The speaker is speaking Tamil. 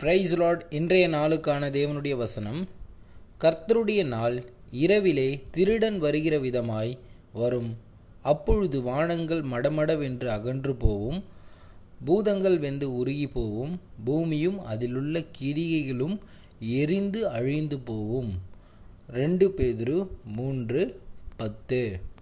பிரைஸ் லார்ட் இன்றைய நாளுக்கான தேவனுடைய வசனம். கர்த்தருடைய நாள் இரவிலே திருடன் வருகிற விதமாய் வரும். அப்பொழுது வானங்கள் மடமடவென்று அகன்று போவும். பூதங்கள் வெந்து உருகி போவும். பூமியும் அதிலுள்ள கிரிகைகளும் எரிந்து அழிந்து போவும். ரெண்டு பேதுரு மூன்று பத்து.